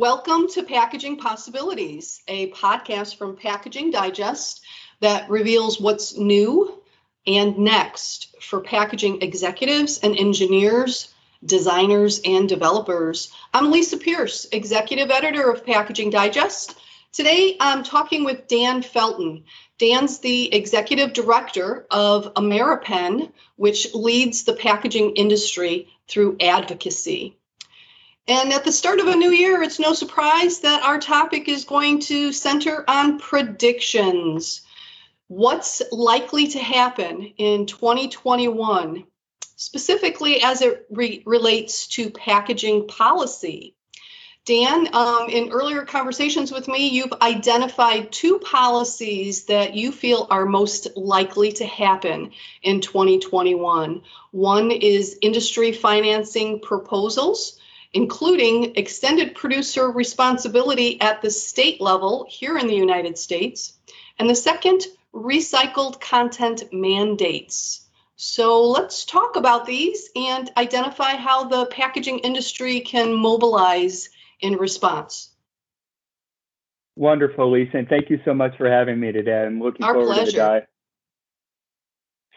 Welcome to Packaging Possibilities, a podcast from Packaging Digest that reveals what's new and next for packaging executives and engineers, designers, and developers. I'm Lisa Pierce, executive editor of Packaging Digest. Today, I'm talking with Dan Felton. Dan's the executive director of Ameripen, which leads the packaging industry through advocacy. And at the start of a new year, it's no surprise that our topic is going to center on predictions. What's likely to happen in 2021, specifically as it re- relates to packaging policy? Dan, um, in earlier conversations with me, you've identified two policies that you feel are most likely to happen in 2021. One is industry financing proposals, including extended producer responsibility at the state level here in the United States. And the second, recycled content mandates. So let's talk about these and identify how the packaging industry can mobilize in response. Wonderful, Lisa, and thank you so much for having me today. I'm looking Our forward pleasure. to.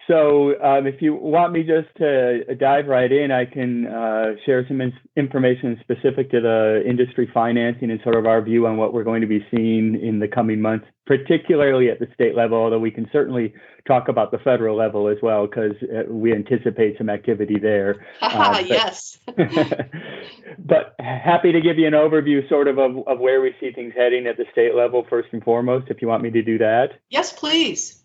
So, um, if you want me just to dive right in, I can uh, share some in- information specific to the industry financing and sort of our view on what we're going to be seeing in the coming months, particularly at the state level, although we can certainly talk about the federal level as well, because uh, we anticipate some activity there. Uh, but- yes. but happy to give you an overview sort of, of of where we see things heading at the state level first and foremost if you want me to do that Yes, please.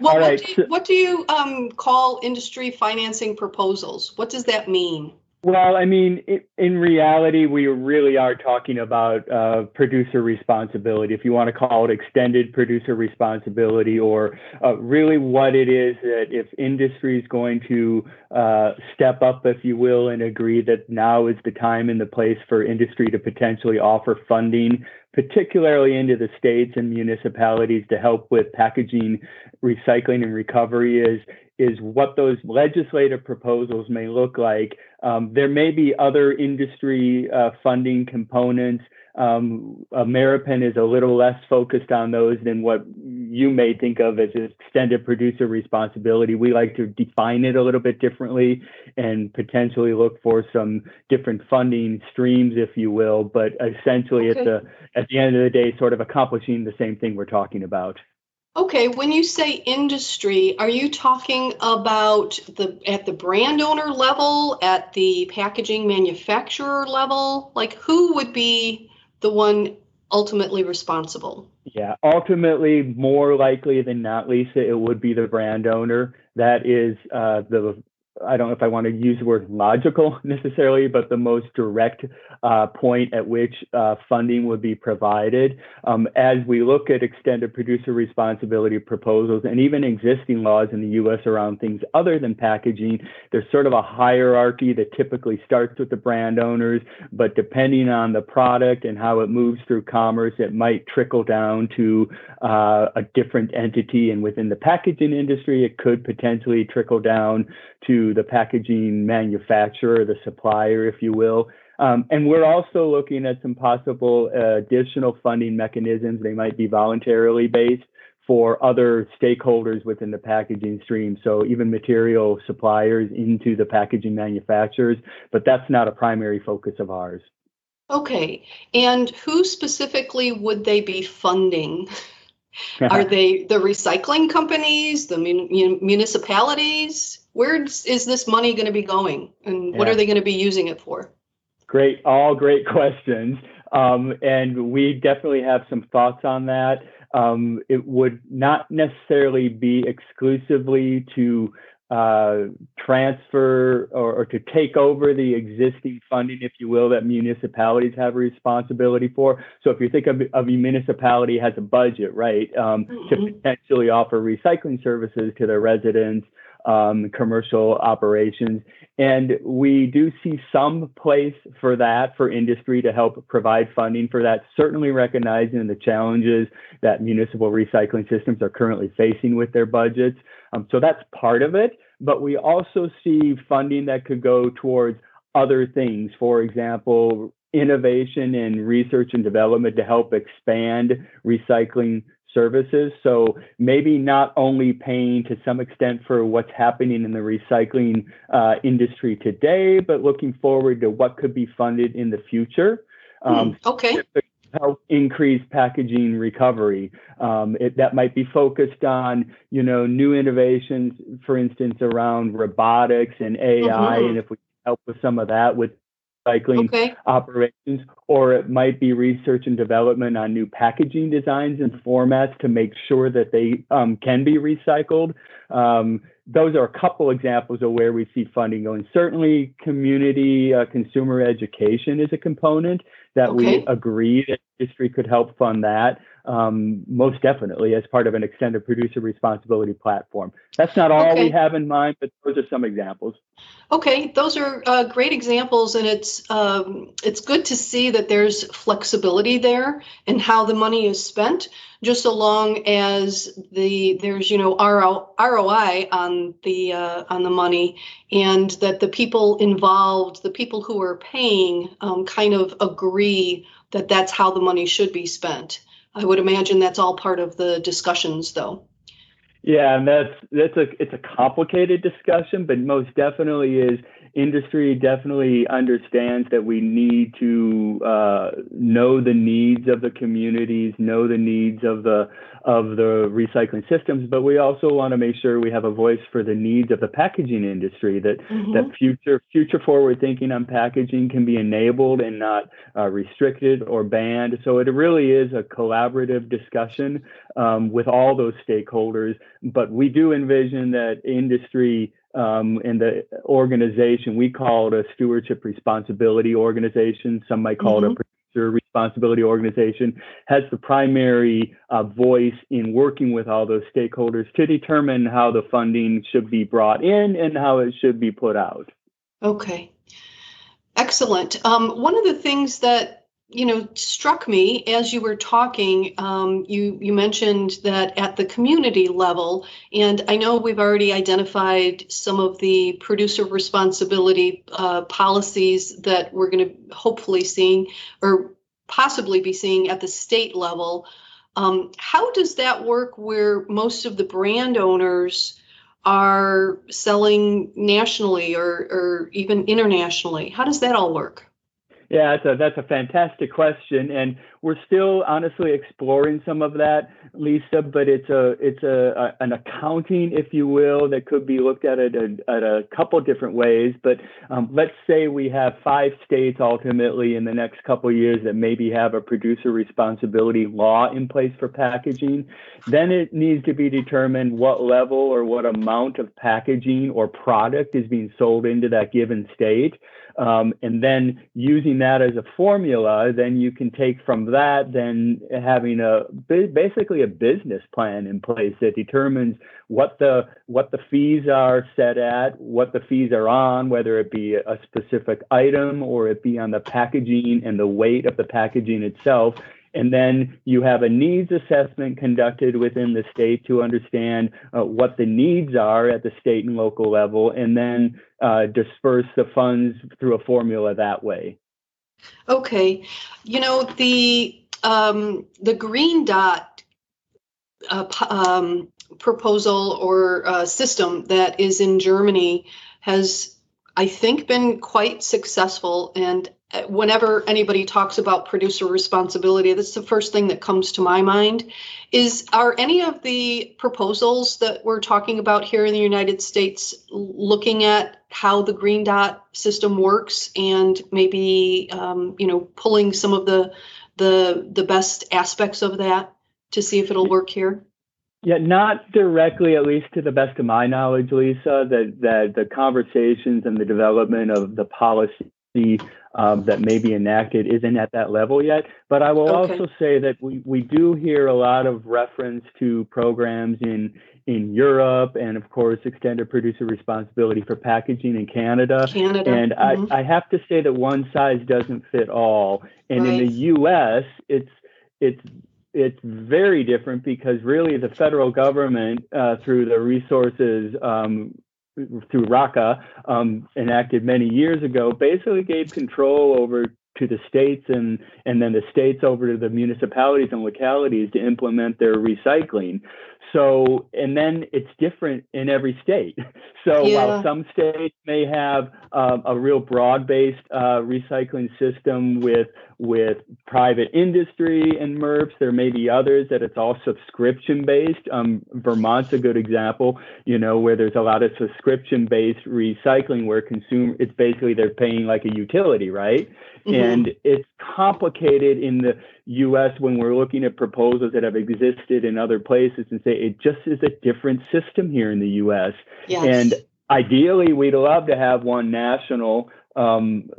Well, All what, right, do you, what do you um, call industry financing proposals? What does that mean? well i mean i in reality we really are talking about uh, producer responsibility if you want to call it extended producer responsibility or uh, really what it is that if industry is going to uh, step up if you will and agree that now is the time and the place for industry to potentially offer funding particularly into the states and municipalities to help with packaging recycling and recovery is is what those legislative proposals may look like. Um, there may be other industry uh, funding components. Um, Ameripen is a little less focused on those than what you may think of as extended producer responsibility. We like to define it a little bit differently and potentially look for some different funding streams, if you will. But essentially, Okay. at the at the end of the day, sort of accomplishing the same thing we're talking about. Okay, when you say industry, are you talking about the at the brand owner level, at the packaging manufacturer level? Like who would be the one ultimately responsible? Yeah, ultimately, more likely than not, Lisa, it would be the brand owner. That is uh, the I don't know if I want to use the word logical necessarily, but the most direct uh, point at which uh, funding would be provided. Um, as we look at extended producer responsibility proposals and even existing laws in the US around things other than packaging, there's sort of a hierarchy that typically starts with the brand owners, but depending on the product and how it moves through commerce, it might trickle down to uh, a different entity. And within the packaging industry, it could potentially trickle down to the packaging manufacturer, the supplier, if you will. Um, and we're also looking at some possible uh, additional funding mechanisms. They might be voluntarily based for other stakeholders within the packaging stream. So even material suppliers into the packaging manufacturers, but that's not a primary focus of ours. Okay, and who specifically would they be funding? Are they the recycling companies, the mun- mun- municipalities? Where is this money going to be going, and what Yeah. are they going to be using it for? Great, all great questions. Um, and we definitely have some thoughts on that. Um, it would not necessarily be exclusively to uh, transfer or, or to take over the existing funding, if you will, that municipalities have a responsibility for. So if you think of, of a municipality has a budget, right, um, to Mhm. potentially offer recycling services to their residents, um, commercial operations. And we do see some place for that for industry to help provide funding for that, certainly recognizing the challenges that municipal recycling systems are currently facing with their budgets. Um, so that's part of it. But we also see funding that could go towards other things. For example, innovation and research and development to help expand recycling services. So maybe not only paying to some extent for what's happening in the recycling uh, industry today, but looking forward to what could be funded in the future. Um, okay. Help increase packaging recovery. Um, it, that might be focused on, you know, new innovations, for instance, around robotics and AI, mm-hmm. and if we help with some of that with recycling okay. operations, or it might be research and development on new packaging designs and formats to make sure that they um, can be recycled. Um, those are a couple examples of where we see funding going. Certainly, community uh, consumer education is a component that okay. we agree that industry could help fund that um, most definitely as part of an extended producer responsibility platform. That's not all okay. we have in mind, but those are some examples. Okay, those are uh, great examples, and it's um, it's good to see that there's flexibility there in how the money is spent, just so long as the there's you know ROI on the uh, on the money, and that the people involved, the people who are paying, um, kind of agree that that's how the money should be spent. I would imagine that's all part of the discussions, though. Yeah, and that's that's a it's a complicated discussion, but most definitely is industry definitely understands that we need to uh, know the needs of the communities, know the needs of the of the recycling systems, but we also want to make sure we have a voice for the needs of the packaging industry. That mm-hmm. that future future forward thinking on packaging can be enabled and not uh, restricted or banned. So it really is a collaborative discussion um, with all those stakeholders. But we do envision that industry um, in the organization, we call it a stewardship responsibility organization. Some might call mm-hmm. it a producer responsibility organization, has the primary uh, voice in working with all those stakeholders to determine how the funding should be brought in and how it should be put out. Okay. Excellent. Um, one of the things that you know struck me as you were talking um, you you mentioned that at the community level and i know we've already identified some of the producer responsibility uh, policies that we're going to hopefully seeing or possibly be seeing at the state level. Um, how does that work where most of the brand owners are selling nationally or, or even internationally? How does that all work yeah, that's a, that's a fantastic question, and we're still honestly exploring some of that, Lisa. But it's a it's a, a an accounting, if you will, that could be looked at at a, at a couple different ways. But um, let's say we have five states ultimately in the next couple years that maybe have a producer responsibility law in place for packaging. Then it needs to be determined what level or what amount of packaging or product is being sold into that given state. Um, and then using that as a formula, then you can take from that, then having a basically a business plan in place that determines what the what the fees are set at, what the fees are on, whether it be a specific item or it be on the packaging and the weight of the packaging itself, and then you have a needs assessment conducted within the state to understand uh, what the needs are at the state and local level, and then uh, disperse the funds through a formula that way. Okay, you know the um, the green dot uh, um, proposal or uh, system that is in Germany has, I think, been quite successful, and whenever anybody talks about producer responsibility, that's the first thing that comes to my mind. Is are any of the proposals that we're talking about here in the United States looking at how the green dot system works and maybe um, you know pulling some of the the the best aspects of that to see if it'll work here? Yeah, not directly, at least to the best of my knowledge, Lisa. That that the conversations and the development of the policy um, that may be enacted isn't at that level yet. But I will okay. also say that we, we do hear a lot of reference to programs in in Europe and of course extended producer responsibility for packaging in Canada. Canada. And mm-hmm. I, I have to say that one size doesn't fit all. And right. in the US it's it's it's very different because really the federal government, uh, through the resources um, through RCRA, um, enacted many years ago, basically gave control over to the states and and then the states over to the municipalities and localities to implement their recycling so and then it's different in every state so yeah. while some states may have uh, a real broad-based uh, recycling system with with private industry and MRFs. There may be others that it's all subscription based. Um, Vermont's a good example, you know, where there's a lot of subscription based recycling where consumer it's basically they're paying like a utility, right? Mm-hmm. And it's complicated in the US when we're looking at proposals that have existed in other places and say it just is a different system here in the US. Yes. And ideally we'd love to have one national um,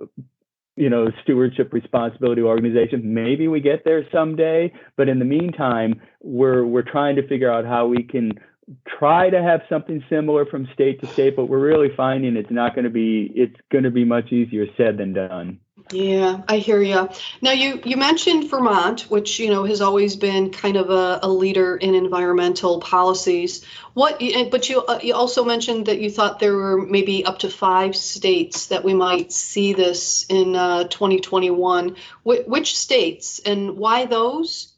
you know stewardship responsibility organization maybe we get there someday but in the meantime we're we're trying to figure out how we can try to have something similar from state to state but we're really finding it's not going to be it's going to be much easier said than done yeah, I hear you. Now you you mentioned Vermont, which you know has always been kind of a, a leader in environmental policies. What, but you uh, you also mentioned that you thought there were maybe up to five states that we might see this in uh, 2021. Wh- which states and why those?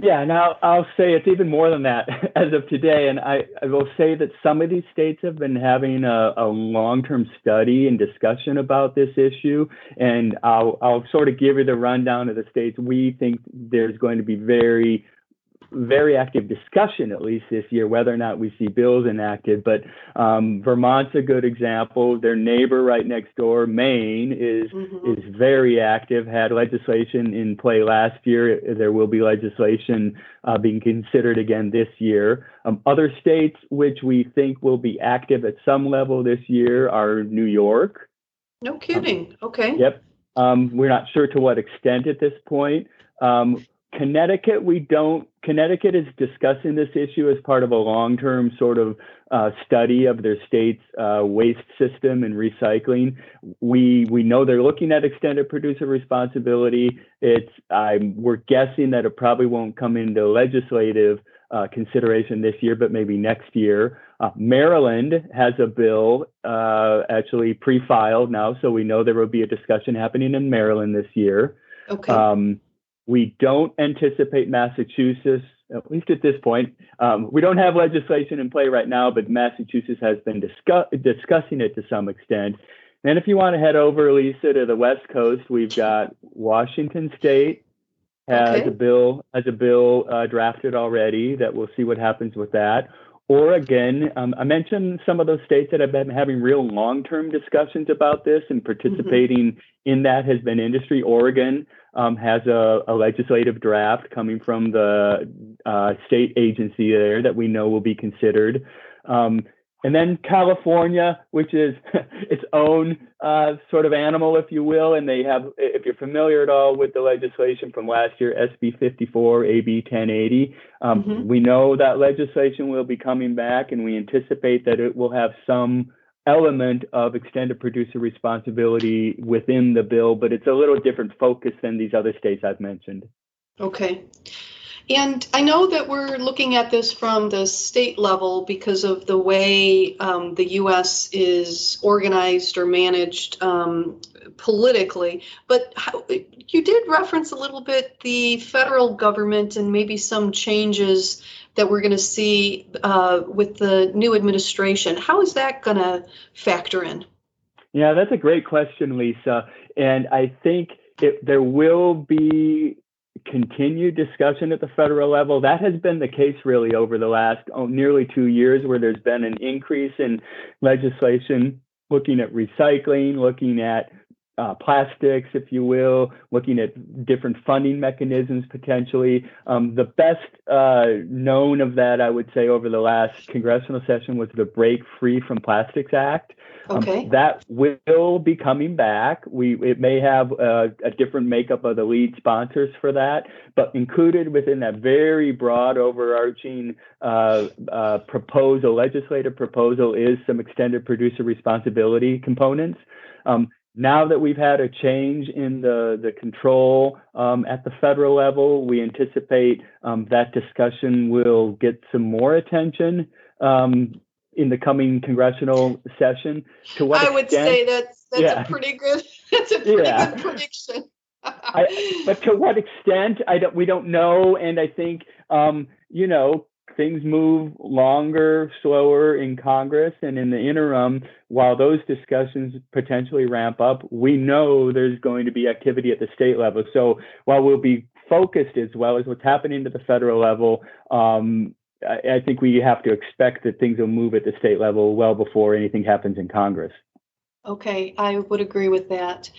Yeah, now I'll say it's even more than that as of today. And I, I will say that some of these states have been having a, a long term study and discussion about this issue. And I'll, I'll sort of give you the rundown of the states we think there's going to be very very active discussion, at least this year, whether or not we see bills enacted. But um, Vermont's a good example. Their neighbor right next door, Maine, is mm-hmm. is very active. Had legislation in play last year. There will be legislation uh, being considered again this year. Um, other states which we think will be active at some level this year are New York. No kidding. Um, okay. Yep. Um, we're not sure to what extent at this point. Um, Connecticut, we don't. Connecticut is discussing this issue as part of a long-term sort of uh, study of their state's uh, waste system and recycling. We we know they're looking at extended producer responsibility. It's I'm we're guessing that it probably won't come into legislative uh, consideration this year, but maybe next year. Uh, Maryland has a bill uh, actually pre-filed now, so we know there will be a discussion happening in Maryland this year. Okay. Um, we don't anticipate Massachusetts, at least at this point. Um, we don't have legislation in play right now, but Massachusetts has been discuss- discussing it to some extent. And if you want to head over, Lisa, to the West Coast, we've got Washington State has okay. a bill has a bill uh, drafted already that we'll see what happens with that. Oregon, um, I mentioned some of those states that have been having real long-term discussions about this and participating mm-hmm. in that has been industry. Oregon um, has a, a, legislative draft coming from the uh, state agency there that we know will be considered. Um, and then California, which is its own uh, sort of animal, if you will, and they have, if you're familiar at all with the legislation from last year, SB 54, AB 1080, um, mm-hmm. we know that legislation will be coming back, and we anticipate that it will have some element of extended producer responsibility within the bill, but it's a little different focus than these other states I've mentioned. Okay. And I know that we're looking at this from the state level because of the way um, the U.S. is organized or managed um, politically. But how, you did reference a little bit the federal government and maybe some changes that we're going to see uh, with the new administration. How is that going to factor in? Yeah, that's a great question, Lisa. And I think it, there will be continued discussion at the federal level. That has been the case really over the last oh, nearly two years, where there's been an increase in legislation looking at recycling, looking at uh, plastics, if you will, looking at different funding mechanisms potentially. Um, the best uh, known of that, I would say, over the last congressional session was the Break Free from Plastics Act. Um, okay. Um, that will be coming back. We it may have a, a, different makeup of the lead sponsors for that, but included within that very broad, overarching uh, uh, proposal, legislative proposal, is some extended producer responsibility components. Um, now that we've had a change in the, the control um, at the federal level, we anticipate um, that discussion will get some more attention um, in the coming congressional session. To what I extent, would say that's that's yeah. a pretty good that's a pretty yeah. good prediction. I, but to what extent, I don't. We don't know, and I think, um, you know, things move longer, slower in Congress, and in the interim, while those discussions potentially ramp up, we know there's going to be activity at the state level. So while we'll be focused as well as what's happening to the federal level, um, I, I think we have to expect that things will move at the state level well before anything happens in Congress. Okay, I would agree with that.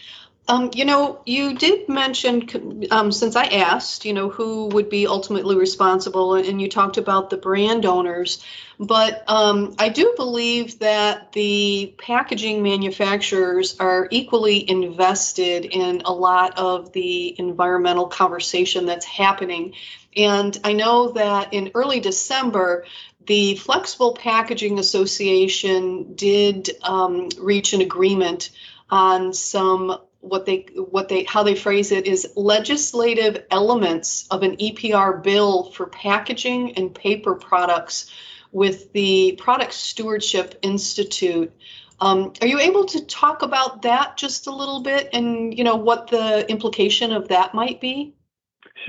Um, you know, you did mention, um, since I asked, you know, who would be ultimately responsible, and you talked about the brand owners, but um, I do believe that the packaging manufacturers are equally invested in a lot of the environmental conversation that's happening. And I know that in early December, the Flexible Packaging Association did um, reach an agreement on some what they what they how they phrase it is legislative elements of an EPR bill for packaging and paper products with the Product Stewardship Institute. Um, are you able to talk about that just a little bit and you know what the implication of that might be?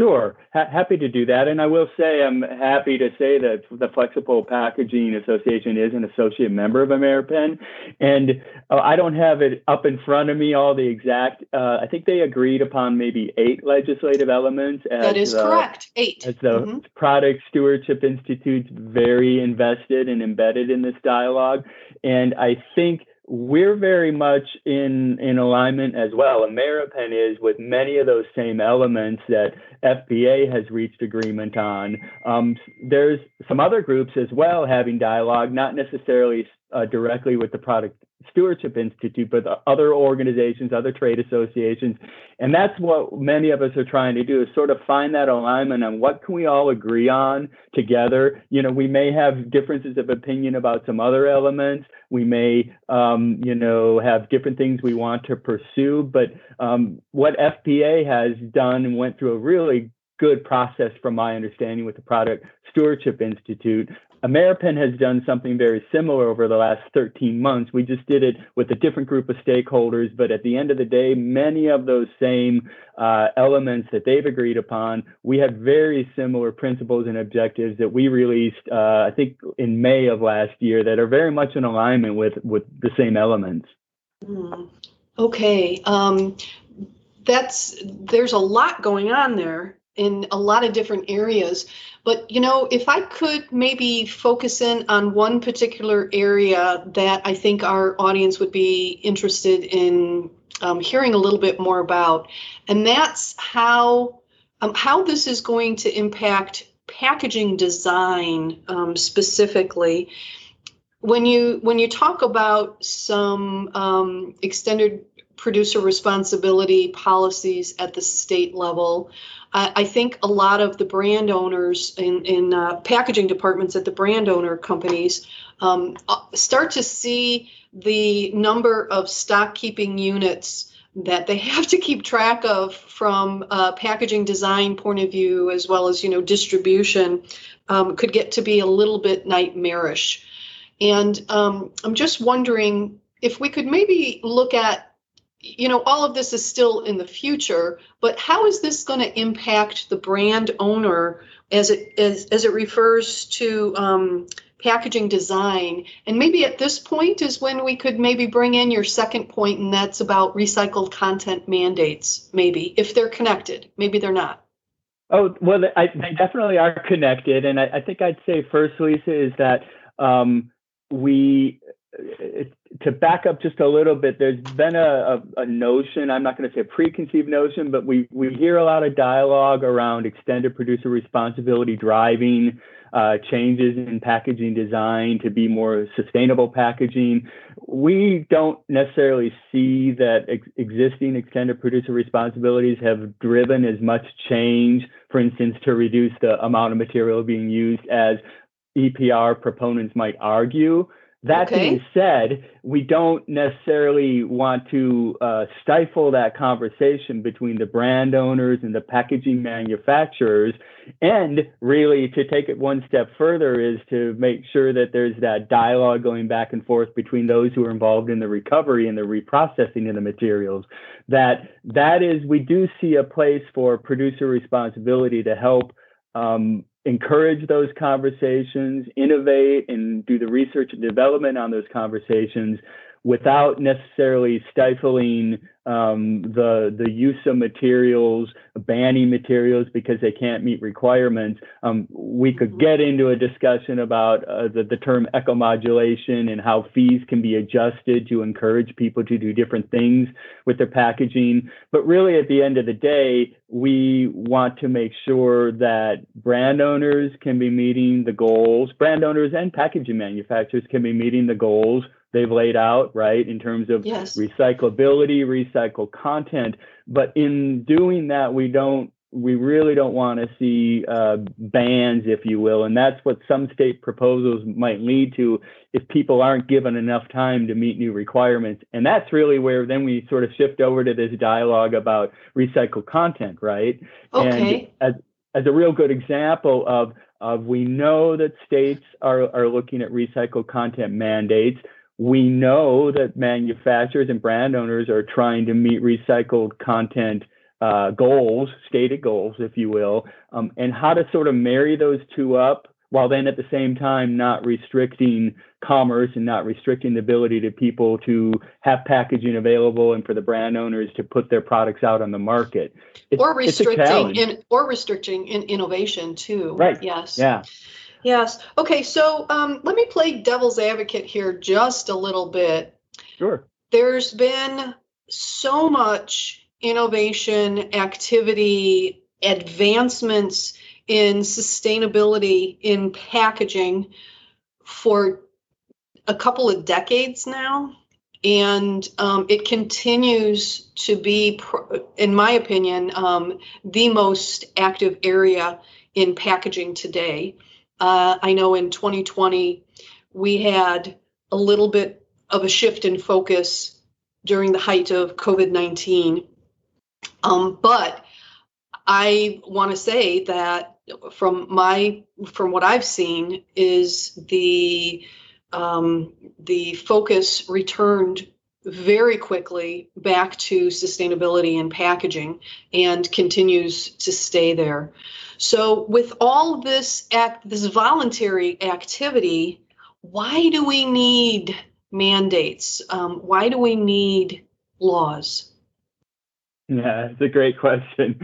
Sure, ha- happy to do that. And I will say I'm happy to say that the Flexible Packaging Association is an associate member of Ameripen. And uh, I don't have it up in front of me, all the exact, uh, I think they agreed upon maybe eight legislative elements. As, that is correct, eight. As the mm-hmm. Product Stewardship Institute's very invested and embedded in this dialogue. And I think we're very much in in alignment as well. Ameripen is with many of those same elements that FPA has reached agreement on. Um, there's some other groups as well having dialogue, not necessarily uh, directly with the Product Stewardship Institute, but other organizations, other trade associations. And that's what many of us are trying to do is sort of find that alignment on what can we all agree on together. You know, we may have differences of opinion about some other elements. We may, um, you know, have different things we want to pursue. But um, what FPA has done and went through a really good process from my understanding with the Product Stewardship Institute Ameripen has done something very similar over the last 13 months. We just did it with a different group of stakeholders, but at the end of the day, many of those same uh, elements that they've agreed upon, we had very similar principles and objectives that we released, uh, I think, in May of last year that are very much in alignment with with the same elements. Mm. Okay, um, that's there's a lot going on there in a lot of different areas. But, you know, if I could maybe focus in on one particular area that I think our audience would be interested in um, hearing a little bit more about, and that's how um, how this is going to impact packaging design um, specifically. When you when you talk about some um, extended producer responsibility policies at the state level. Uh, I think a lot of the brand owners in, in uh, packaging departments at the brand owner companies um, uh, start to see the number of stock keeping units that they have to keep track of from a packaging design point of view as well as you know distribution um, could get to be a little bit nightmarish. And um, i'm just wondering if we could maybe look at you know, all of this is still in the future, but how is this going to impact the brand owner as it as, as it refers to um, packaging design? And maybe at this point is when we could maybe bring in your second point, and that's about recycled content mandates. Maybe if they're connected, maybe they're not. Oh well, I, they definitely are connected, and I, I think I'd say first, Lisa, is that um, we to back up just a little bit, there's been a, a, a notion, I'm not going to say a preconceived notion, but we, we hear a lot of dialogue around extended producer responsibility driving uh, changes in packaging design to be more sustainable packaging. We don't necessarily see that ex- existing extended producer responsibilities have driven as much change, for instance, to reduce the amount of material being used as EPR proponents might argue. That Okay. being said, we don't necessarily want to uh, stifle that conversation between the brand owners and the packaging manufacturers. And really, to take it one step further, is to make sure that there's that dialogue going back and forth between those who are involved in the recovery and the reprocessing of the materials. That that is, we do see a place for producer responsibility to help um, encourage those conversations, innovate, and do the research and development on those conversations without necessarily stifling um, the the use of materials, banning materials because they can't meet requirements. Um, we could get into a discussion about uh, the, the term ecomodulation and how fees can be adjusted to encourage people to do different things with their packaging. But really, at the end of the day, we want to make sure that brand owners can be meeting the goals, brand owners and packaging manufacturers can be meeting the goals they've laid out, right, in terms of Yes. recyclability, recycled content. But in doing that, we don't, we really don't want to see uh, bans, if you will. And that's what some state proposals might lead to if people aren't given enough time to meet new requirements. And that's really where then we sort of shift over to this dialogue about recycled content, right? Okay. And as, as a real good example of, of we know that states are, are looking at recycled content mandates. We know that manufacturers and brand owners are trying to meet recycled content uh, goals, stated goals, if you will, um, and how to sort of marry those two up while then at the same time not restricting commerce and not restricting the ability to people to have packaging available and for the brand owners to put their products out on the market. It's, or restricting in or restricting in innovation too. Right. Yes. yeah. Yes. Okay. So um, let me play devil's advocate here just a little bit. Sure. There's been so much innovation, activity, advancements in sustainability in packaging for a couple of decades now. And um, it continues to be, in my opinion, um, the most active area in packaging today. Uh, I know in 2020, we had a little bit of a shift in focus during the height of COVID 19. Um, but I want to say that from my from what I've seen is the um, the focus returned very quickly back to sustainability and packaging and continues to stay there. So with all this act this voluntary activity, why do we need mandates? Um, why do we need laws? Yeah, it's a great question.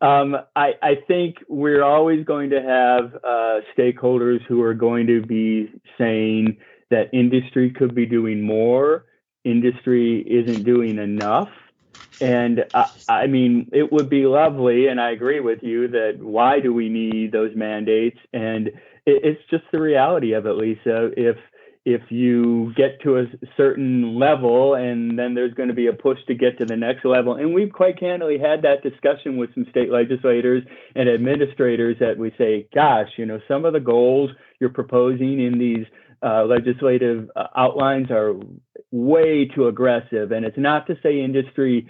Um, I, I think we're always going to have uh, stakeholders who are going to be saying that industry could be doing more, industry isn't doing enough. And I, I mean, it would be lovely, and I agree with you that why do we need those mandates? And it, it's just the reality of it, Lisa. If if you get to a certain level and then there's going to be a push to get to the next level. And we've quite candidly had that discussion with some state legislators and administrators that we say, gosh, you know, some of the goals you're proposing in these uh, legislative uh, outlines are way too aggressive. And it's not to say industry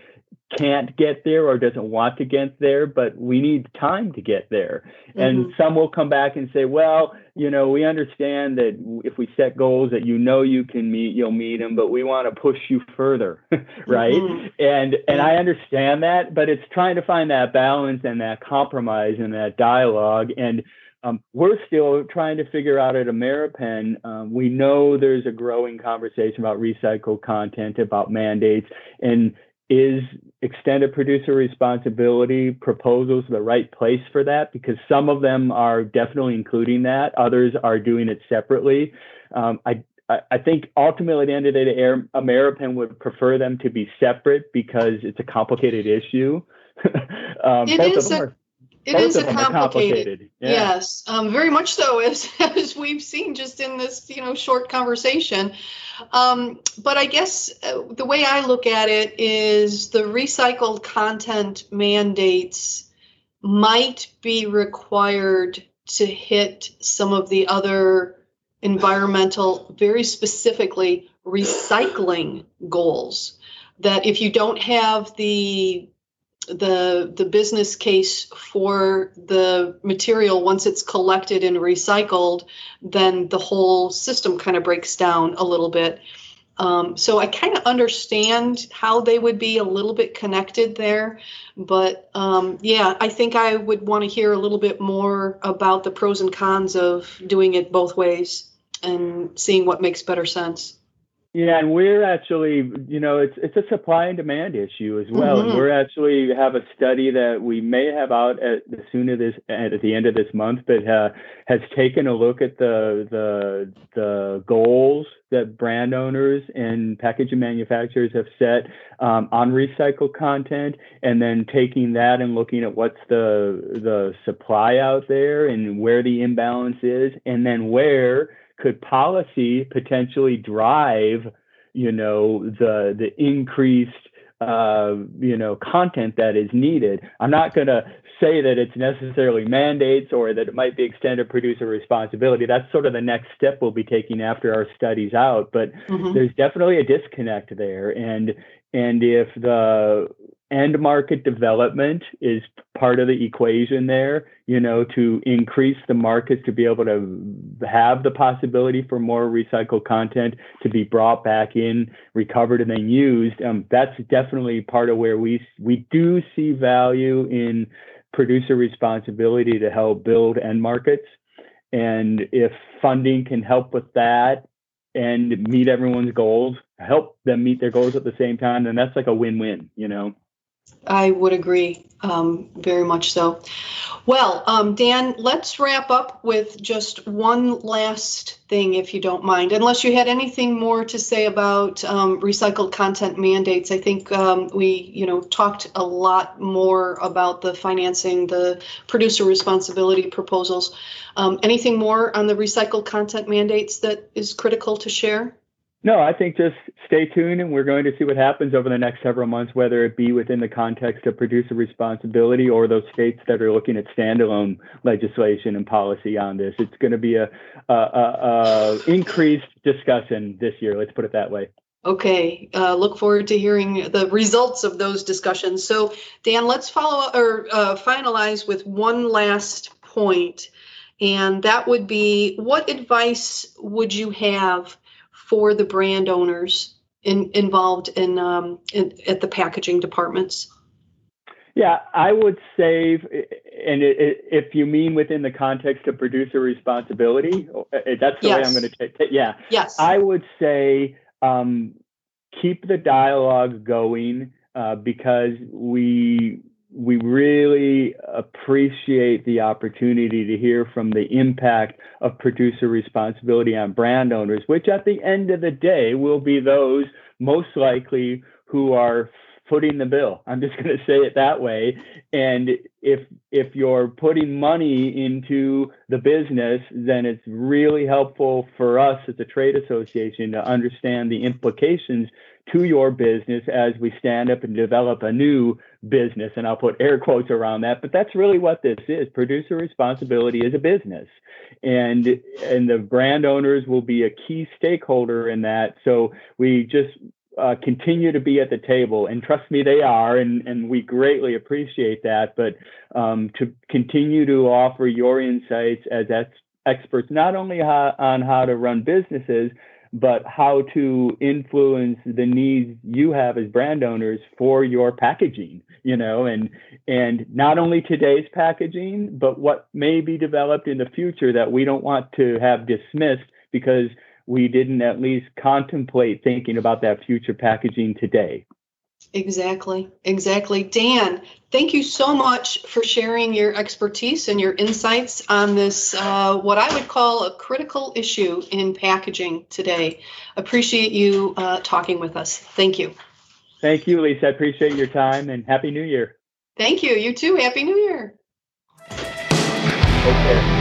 can't get there or doesn't want to get there, but we need time to get there. Mm-hmm. And some will come back and say, well, you know, we understand that if we set goals that you know you can meet, you'll meet them, but we want to push you further, right? Mm-hmm. And and I understand that, but it's trying to find that balance and that compromise and that dialogue. And um, we're still trying to figure out at Ameripen. Um, we know there's a growing conversation about recycled content, about mandates, and is extended producer responsibility proposals the right place for that? Because some of them are definitely including that, others are doing it separately. Um, I, I think ultimately at the end of the day, Ameripen would prefer them to be separate because it's a complicated issue. um, it is a, it is a complicated, complicated. Yeah. yes, um, very much so as as we've seen just in this you know short conversation. Um, but I guess uh, the way I look at it is the recycled content mandates might be required to hit some of the other environmental, very specifically recycling goals. That if you don't have the the the business case for the material once it's collected and recycled, then the whole system kind of breaks down a little bit. Um, so I kind of understand how they would be a little bit connected there, but um, yeah, I think I would want to hear a little bit more about the pros and cons of doing it both ways and seeing what makes better sense. Yeah, and we're actually, you know, it's it's a supply and demand issue as well. Mm-hmm. And we're actually have a study that we may have out at the soon of this at the end of this month, but uh, has taken a look at the the the goals that brand owners and packaging manufacturers have set um, on recycled content, and then taking that and looking at what's the the supply out there and where the imbalance is, and then where could policy potentially drive, you know, the the increased uh, you know content that is needed? I'm not going to say that it's necessarily mandates or that it might be extended producer responsibility. That's sort of the next step we'll be taking after our studies out. But mm-hmm. there's definitely a disconnect there, and and if the end market development is part of the equation there, you know, to increase the markets to be able to have the possibility for more recycled content to be brought back in, recovered, and then used. Um, that's definitely part of where we we do see value in producer responsibility to help build end markets. And if funding can help with that and meet everyone's goals, help them meet their goals at the same time, then that's like a win-win, you know. I would agree, um, very much so. Well, um, Dan, let's wrap up with just one last thing, if you don't mind. Unless you had anything more to say about um, recycled content mandates, I think um, we, you know, talked a lot more about the financing, the producer responsibility proposals. Um, anything more on the recycled content mandates that is critical to share? No, I think just stay tuned and we're going to see what happens over the next several months, whether it be within the context of producer responsibility or those states that are looking at standalone legislation and policy on this. It's going to be a, a, a, a increased discussion this year. Let's put it that way. Okay, uh, look forward to hearing the results of those discussions. So, Dan, let's follow or uh, finalize with one last point, and that would be what advice would you have for the brand owners in, involved in, um, in, at the packaging departments? Yeah, I would say, and it, it, if you mean within the context of producer responsibility, uh, that's the yes. way I'm going to take it. Yeah. Yes. I would say um, keep the dialogue going uh, because we we really appreciate the opportunity to hear from the impact of producer responsibility on brand owners, which at the end of the day will be those most likely who are footing the bill. I'm just going to say it that way. And if if you're putting money into the business, then it's really helpful for us as a trade association to understand the implications to your business as we stand up and develop a new business. And I'll put air quotes around that, but that's really what this is. Producer responsibility is a business. And and the brand owners will be a key stakeholder in that. So we just uh, continue to be at the table, and trust me, they are, and, and we greatly appreciate that. But um, to continue to offer your insights as ex- experts, not only how, on how to run businesses, but how to influence the needs you have as brand owners for your packaging you know and and not only today's packaging but what may be developed in the future that we don't want to have dismissed because we didn't at least contemplate thinking about that future packaging today Exactly, exactly. Dan, thank you so much for sharing your expertise and your insights on this, uh, what I would call a critical issue in packaging today. Appreciate you uh, talking with us. Thank you. Thank you, Lisa. I appreciate your time and Happy New Year. Thank you. You too. Happy New Year. Okay.